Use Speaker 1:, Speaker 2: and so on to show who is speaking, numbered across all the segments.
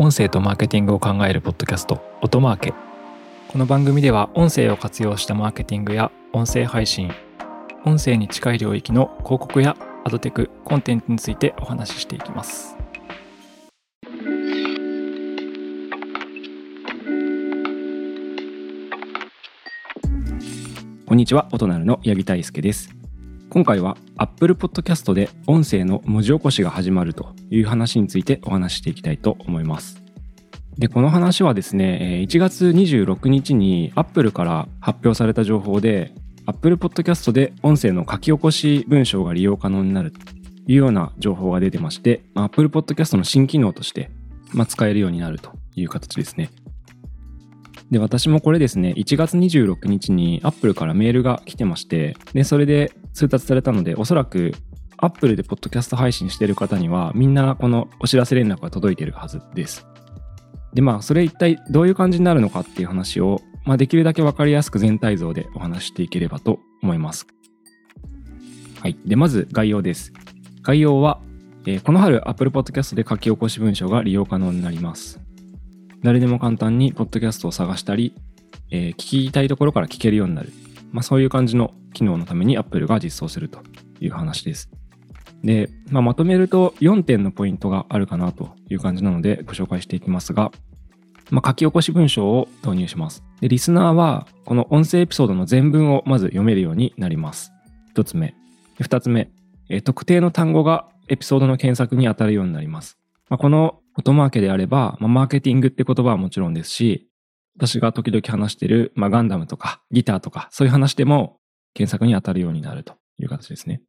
Speaker 1: 音声とマーケティングを考えるポッドキャスト音マーケこの番組では音声を活用したマーケティングや音声配信音声に近い領域の広告やアドテクコンテンツについてお話ししていきます
Speaker 2: こんにちは、音なるの八木大輔です。今回は Apple Podcast で音声の文字起こしが始まるという話についてお話していきたいと思います。で、この話はですね、1月26日に Apple から発表された情報で Apple Podcast で音声の書き起こし文章が利用可能になるというような情報が出てまして、Apple Podcast の新機能として、ま、使えるようになるという形ですね。で、私もこれですね、1月26日に Apple からメールが来てまして、で、それで通達されたので、おそらく Apple でポッドキャスト配信している方には、みんなこのお知らせ連絡が届いているはずです。で、まあ、それ一体どういう感じになるのかっていう話を、まあ、できるだけわかりやすく全体像でお話ししていければと思います。はい。で、まず概要です。概要は、えーこの春 Apple Podcast で書き起こし文章が利用可能になります。誰でも簡単にポッドキャストを探したり、えー聞きたいところから聞けるようになる。まあ、そういう感じの機能のために Apple が実装するという話です。で、まあ、まとめると4点のポイントがあるかなという感じなのでご紹介していきますが、まあ、書き起こし文章を導入します。で、リスナーはこの音声エピソードの全文をまず読めるようになります。1つ目。で2つ目、え特定の単語がエピソードの検索に当たるようになります。まあ、この音マーケであれば、まあ、マーケティングって言葉はもちろんですし、私が時々話している、まあ、ガンダムとかギターとかそういう話でも検索に当たるようになるという形ですね。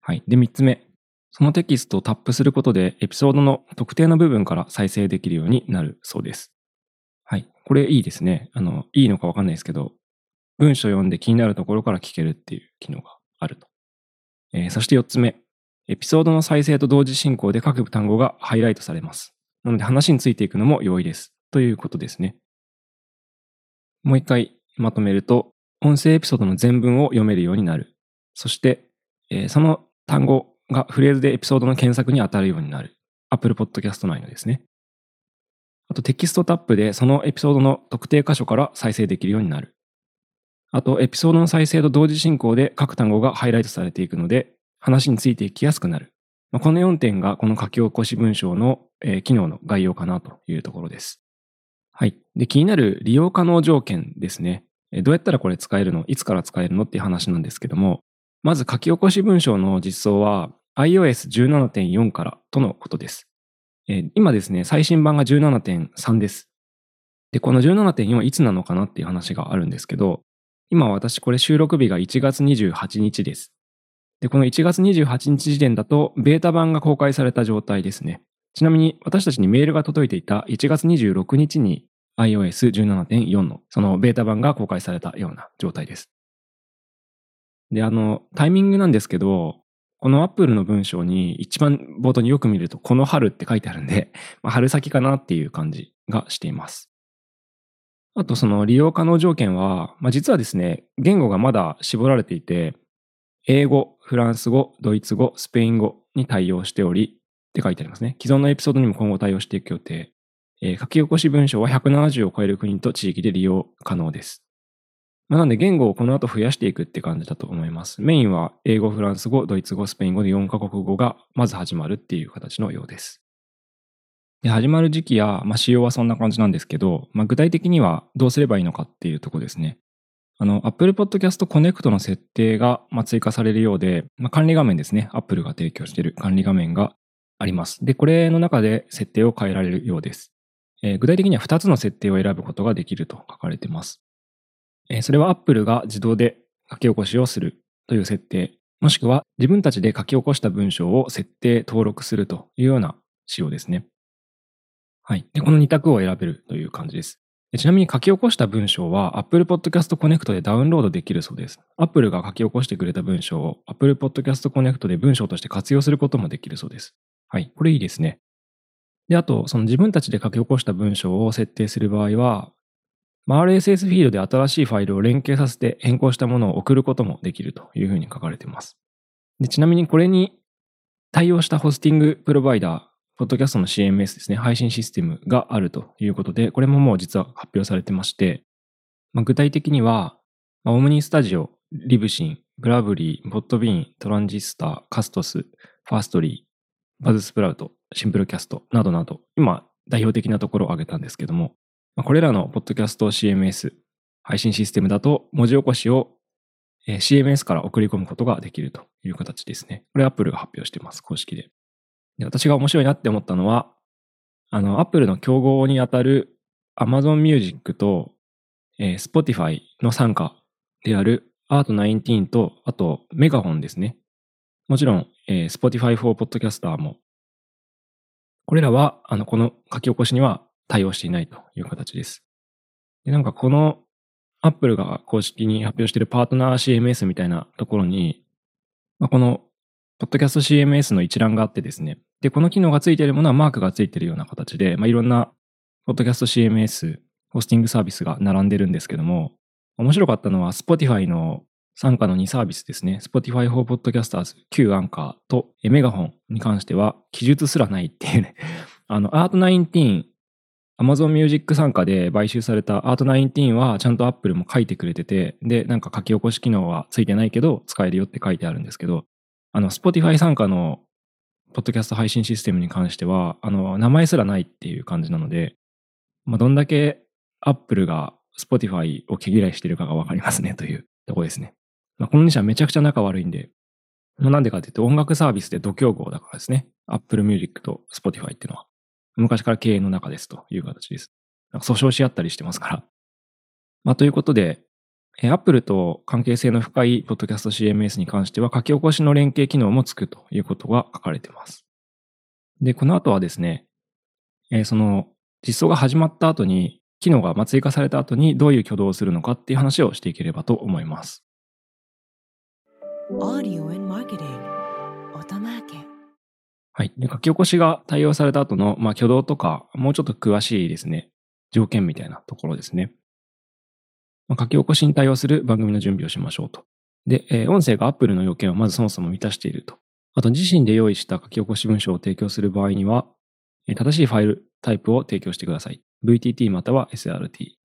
Speaker 2: はい。で、3つ目。そのテキストをタップすることでエピソードの特定の部分から再生できるようになるそうです。はい。これいいですね。あの、いいのかわかんないですけど、文章読んで気になるところから聞けるっていう機能があると。えーそして4つ目。エピソードの再生と同時進行で各単語がハイライトされます。なので話についていくのも容易です。ということですね。もう一回まとめると、音声エピソードの全文を読めるようになる。そして、えーその単語がフレーズでエピソードの検索に当たるようになる。Apple Podcast 内のですね。あとテキストタップでそのエピソードの特定箇所から再生できるようになる。あと、エピソードの再生と同時進行で各単語がハイライトされていくので、話についていきやすくなる。まあこの4点がこの書き起こし文章の、えー機能の概要かなというところです。はい。で、気になる利用可能条件ですね。どうやったらこれ使えるの？いつから使えるのっていう話なんですけども、まず書き起こし文章の実装は iOS17.4 からとのことです。今ですね、最新版が17.3です。で、この17.4いつなのかなっていう話があるんですけど、今私これ収録日が1月28日です。で、この1月28日時点だと、ベータ版が公開された状態ですね。ちなみに私たちにメールが届いていた1月26日に iOS17.4 のそのベータ版が公開されたような状態です。で、あの、タイミングなんですけど、この Apple の文章に一番冒頭によく見ると、この春って書いてあるんで、まあ、春先かなっていう感じがしています。あとその利用可能条件は、まあ、実はですね、言語がまだ絞られていて、英語、フランス語、ドイツ語、スペイン語に対応しており、って書いてありますね。既存のエピソードにも今後対応していく予定。えー書き起こし文章は170を超える国と地域で利用可能です。まあ、なので言語をこの後増やしていくって感じだと思います。メインは英語、フランス語、ドイツ語、スペイン語で4カ国語がまず始まるっていう形のようです。で始まる時期や、まあ、仕様はそんな感じなんですけど、まあ、具体的にはどうすればいいのかっていうところですね。あの、Apple Podcast Connect の設定が、ま、追加されるようで、まあ、管理画面ですね。Apple が提供している管理画面があります。で、これの中で設定を変えられるようです。えー具体的には2つの設定を選ぶことができると書かれています。えーそれは Apple が自動で書き起こしをするという設定、もしくは自分たちで書き起こした文章を設定、登録するというような仕様ですね。はい。で、この2択を選べるという感じです。ちなみに書き起こした文章は Apple Podcast Connect でダウンロードできるそうです。Apple が書き起こしてくれた文章を Apple Podcast Connect で文章として活用することもできるそうです。はい。これいいですね。で、あと、その自分たちで書き起こした文章を設定する場合は、まあ RSS フィードで新しいファイルを連携させて変更したものを送ることもできるというふうに書かれています。でちなみにこれに対応したホスティングプロバイダー、ポッドキャストの CMS ですね、配信システムがあるということで、これももう実は発表されてまして、まあ、具体的には、まあ、オムニスタジオ、リブシン、ブラブリー、ポットビーン、トランジスタ、カストス、ファーストリー、バズスプラウト、シンプルキャストなどなど、今代表的なところを挙げたんですけども、これらのポッドキャスト CMS 配信システムだと文字起こしを CMS から送り込むことができるという形ですね。これ Apple が発表しています、公式で。で私が面白いなって思ったのは、あの、Apple の競合にあたる Amazon Music と、えー、Spotify の参加である Art19 と、あとメガホンですね。もちろん、えー、Spotify for Podcaster も、これらは、あの、この書き起こしには対応していないという形です。で、なんかこの Apple が公式に発表しているパートナー CMS みたいなところに、まあ、この、ポッドキャスト CMS の一覧があってですね。で、この機能がついているものはマークがついているような形で、まあ、いろんな、ポッドキャスト CMS、ホスティングサービスが並んでるんですけども、面白かったのは Spotify の参加の2サービスですね。Spotify for Podcasters、旧アンカーとエメガホンに関しては記述すらないっていうね。あの、Art19 Amazon Music 参加で買収された Art19 はちゃんと Apple も書いてくれてて、で、なんか書き起こし機能はついてないけど使えるよって書いてあるんですけど、あの、Spotify 参加のポッドキャスト配信システムに関しては、あの、名前すらないっていう感じなので、まあ、どんだけ Apple が Spotify を毛嫌いしてるかがわかりますねというところですね。まあ、この2社めちゃくちゃ仲悪いんで、まあ、なんでかっていうと音楽サービスで度胸号だからですね。Apple Music と Spotify っていうのは。昔から経営の中ですという形です。訴訟し合ったりしてますから。まあ、ということで、え Apple と関係性の深いポッドキャスト CMS に関しては書き起こしの連携機能もつくということが書かれています。で、この後はですね、えその実装が始まった後に、機能が追加された後にどういう挙動をするのかっていう話をしていければと思います。はい。で書き起こしが対応された後の、まあ、挙動とか、もうちょっと詳しいですね、条件みたいなところですね。まあ、書き起こしに対応する番組の準備をしましょうと。で、えー、音声が Apple の要件をまずそもそも満たしていると。あと、自身で用意した書き起こし文章を提供する場合には、正しいファイルタイプを提供してください。VTT または SRT。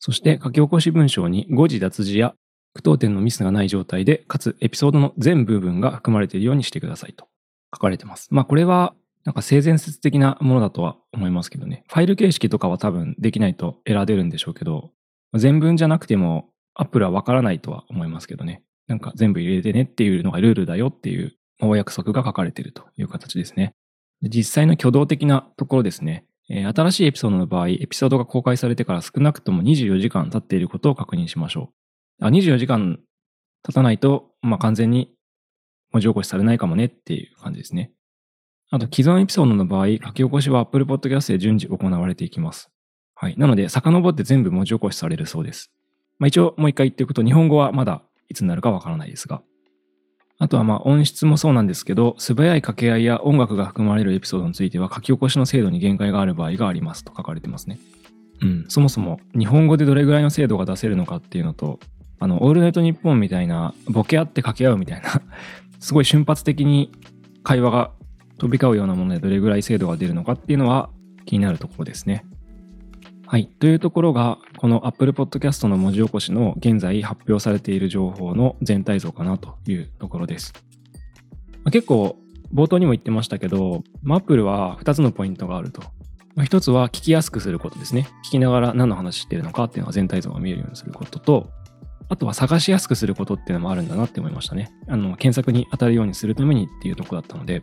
Speaker 2: そして、書き起こし文章に誤字脱字や句読点のミスがない状態で、かつエピソードの全部分が含まれているようにしてくださいと。書かれてます。まあこれはなんか性善説的なものだとは思いますけどね。ファイル形式とかは多分できないとエラー出るんでしょうけど、全文じゃなくても Apple はわからないとは思いますけどね。なんか全部入れてねっていうのがルールだよっていうお約束が書かれているという形ですね。実際の挙動的なところですね。新しいエピソードの場合、エピソードが公開されてから少なくとも24時間経っていることを確認しましょう。あ24時間経たないと、まあ、完全に文字起こしされないかもねっていう感じですね。あと、既存エピソードの場合、書き起こしは Apple Podcast で順次行われていきます。はい。なので、遡って全部文字起こしされるそうです。まあ、一応もう一回言っておくと、日本語はまだいつになるかわからないですが。あとはま音質もそうなんですけど、素早い掛け合いや音楽が含まれるエピソードについては書き起こしの精度に限界がある場合がありますと書かれてますね。うん。そもそも日本語でどれぐらいの精度が出せるのかっていうのと、あの、オールナイトニッポンみたいな、ボケ合って掛け合うみたいな すごい瞬発的に会話が飛び交うようなものでどれぐらい精度が出るのかっていうのは気になるところですね。はい。というところが、この Apple Podcast の文字起こしの現在発表されている情報の全体像かなというところです。まあ、結構、冒頭にも言ってましたけど、Apple は2つのポイントがあると。まあ、1つは聞きやすくすることですね。聞きながら何の話してるのかっていうのが全体像が見えるようにすることと、あとは探しやすくすることっていうのもあるんだなって思いましたね。あの、検索に当たるようにするためにっていうとこだったので、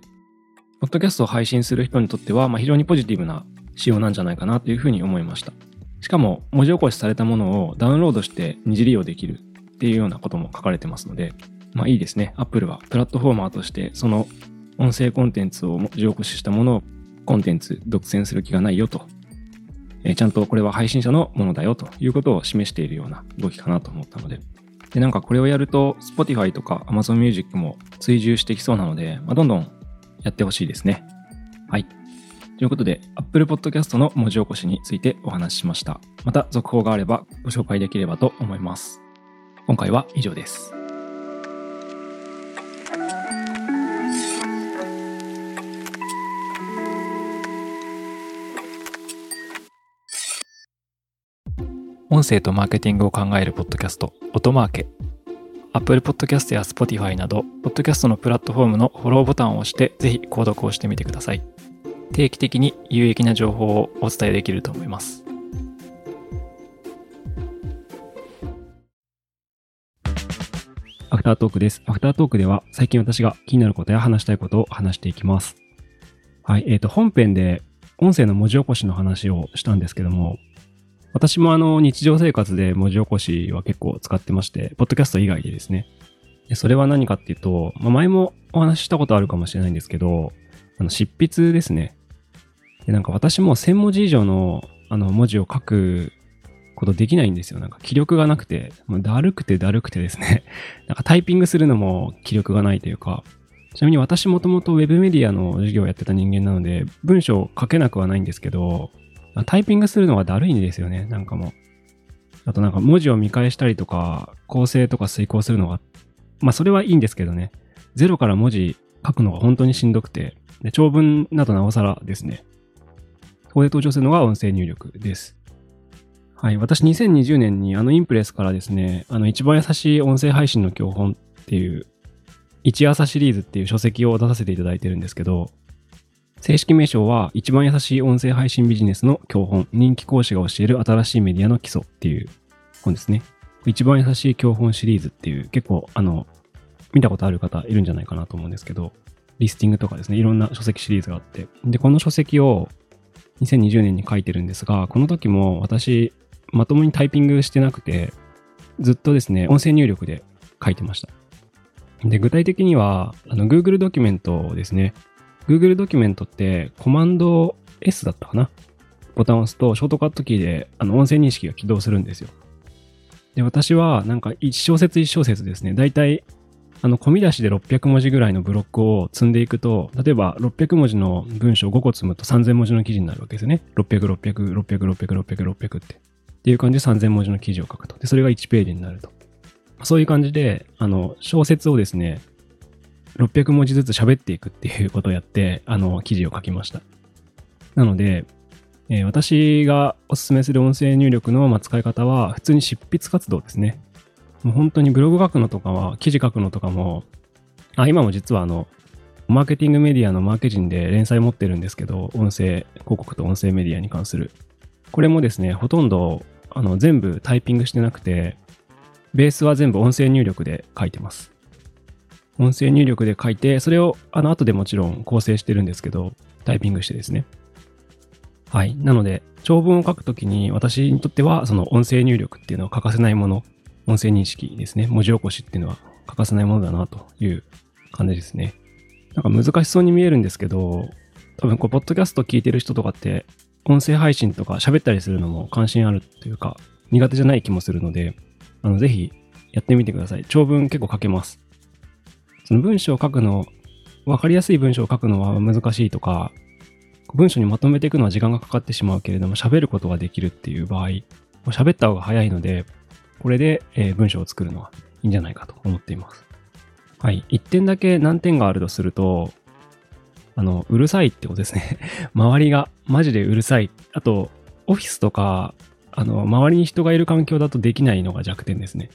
Speaker 2: ポッドキャストを配信する人にとっては、まあ、非常にポジティブな仕様なんじゃないかなというふうに思いました。しかも、文字起こしされたものをダウンロードして二次利用できるっていうようなことも書かれてますので、まあいいですね。Apple はプラットフォーマーとしてその音声コンテンツを文字起こししたものをコンテンツ独占する気がないよとえちゃんとこれは配信者のものだよということを示しているような動きかなと思ったので。で、なんかこれをやると Spotify とか Amazon Music も追従してきそうなので、まあ、どんどんやってほしいですね。はい。ということで、Apple Podcast の文字起こしについてお話ししました。また続報があればご紹介できればと思います。今回は以上です。
Speaker 1: 音声とマーケティングを考えるポッドキャスト、音マーケ。Apple Podcast や Spotify など、ポッドキャストのプラットフォームのフォローボタンを押して、ぜひ購読をしてみてください。定期的に有益な情報をお伝えできると思います。
Speaker 2: アフタートークです。アフタートークでは最近私が気になることや話したいことを話していきます。はい、えっ、ー、と、本編で音声の文字起こしの話をしたんですけども、私もあの日常生活で文字起こしは結構使ってまして、ポッドキャスト以外でですね。それは何かっていうと、まあ、前もお話ししたことあるかもしれないんですけど、あの執筆ですね。でなんか私も1000文字以上のあの文字を書くことできないんですよ。なんか気力がなくて、もうだるくてだるくてですね。なんかタイピングするのも気力がないというか、ちなみに私もともと Web メディアの授業をやってた人間なので、文章を書けなくはないんですけど、タイピングするのがだるいんですよね、なんかもう。あとなんか文字を見返したりとか、構成とか遂行するのが、まあそれはいいんですけどね。ゼロから文字書くのが本当にしんどくて、で長文などなおさらですね。ここで登場するのが音声入力です。はい。私2020年にあのインプレスからですね、あの一番優しい音声配信の教本っていう、一朝シリーズっていう書籍を出させていただいてるんですけど、正式名称は、一番優しい音声配信ビジネスの教本、人気講師が教える新しいメディアの基礎っていう本ですね。一番優しい教本シリーズっていう、結構、あの、見たことある方いるんじゃないかなと思うんですけど、リスティングとかですね、いろんな書籍シリーズがあって、で、この書籍を2020年に書いてるんですが、この時も私、まともにタイピングしてなくて、ずっとですね、音声入力で書いてました。で、具体的には、あの、Google ドキュメントですね。Google ドキュメントってコマンド S だったかな？ボタンを押すとショートカットキーであの音声認識が起動するんですよ。で、私はなんか1小節1小節ですね。だいたいあの、込み出しで600文字ぐらいのブロックを積んでいくと、例えば600文字の文章を5個積むと3000文字の記事になるわけですよね。600、600、600、600、600、600って。っていう感じで3000文字の記事を書くと。で、それが1ページになると。そういう感じで、あの、小説をですね、600文字ずつ喋っていくっていうことをやって、あの、記事を書きました。なので、えー、私がお勧めする音声入力の、使い方は、普通に執筆活動ですね。もう本当にブログ書くのとかは、記事書くのとかも、あ、今も実はあの、マーケティングメディアのマーケ人で連載持ってるんですけど、音声広告と音声メディアに関する。これもですね、ほとんどあの全部タイピングしてなくて、ベースは全部音声入力で書いてます。音声入力で書いて、それをあの後でもちろん構成してるんですけど、タイピングしてですね。はい。なので、長文を書くときに私にとっては、その音声入力っていうのは欠かせないもの、音声認識ですね。文字起こしっていうのは欠かせないものだなという感じですね。なんか難しそうに見えるんですけど、多分こう、ポッドキャスト聞いてる人とかって、音声配信とか喋ったりするのも関心あるというか、苦手じゃない気もするので、あの、ぜひやってみてください。長文結構書けます。その文章を書くの、わかりやすい文章を書くのは難しいとか、文章にまとめていくのは時間がかかってしまうけれども、喋ることができるっていう場合、喋った方が早いので、これで、え、文章を作るのはいいんじゃないかと思っています。はい。一点だけ難点があるとすると、あの、うるさいってことですね。周りがマジでうるさい。あと、オフィスとか、あの、周りに人がいる環境だとできないのが弱点ですね。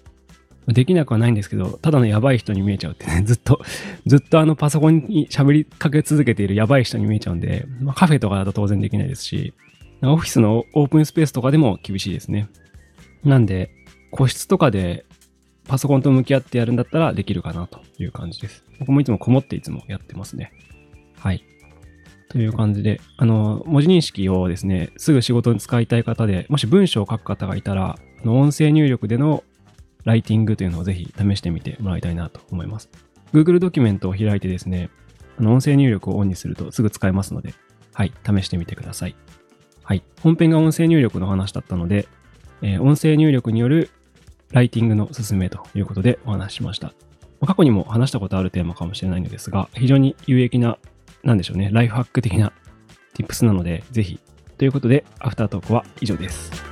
Speaker 2: できなくはないんですけど、ただのやばい人に見えちゃうってね、ずっと、ずっとあのパソコンに喋りかけ続けているやばい人に見えちゃうんで、まあ、カフェとかだと当然できないですし、オフィスのオープンスペースとかでも厳しいですね。なんで、個室とかでパソコンと向き合ってやるんだったらできるかなという感じです。僕もいつもこもっていつもやってますね。はい。という感じで、あの、文字認識をですね、すぐ仕事に使いたい方で、もし文章を書く方がいたら、音声入力でのライティングというのをぜひ試してみてもらいたいなと思います。Google ドキュメントを開いてですね、あの音声入力をオンにするとすぐ使えますので、はい、試してみてください。はい、本編が音声入力の話だったので、えー、音声入力によるライティングの勧めということでお話ししました。過去にも話したことあるテーマかもしれないのですが、非常に有益な、なんでしょうね、ライフハック的な tips なので、ぜひ。ということで、アフタートークは以上です。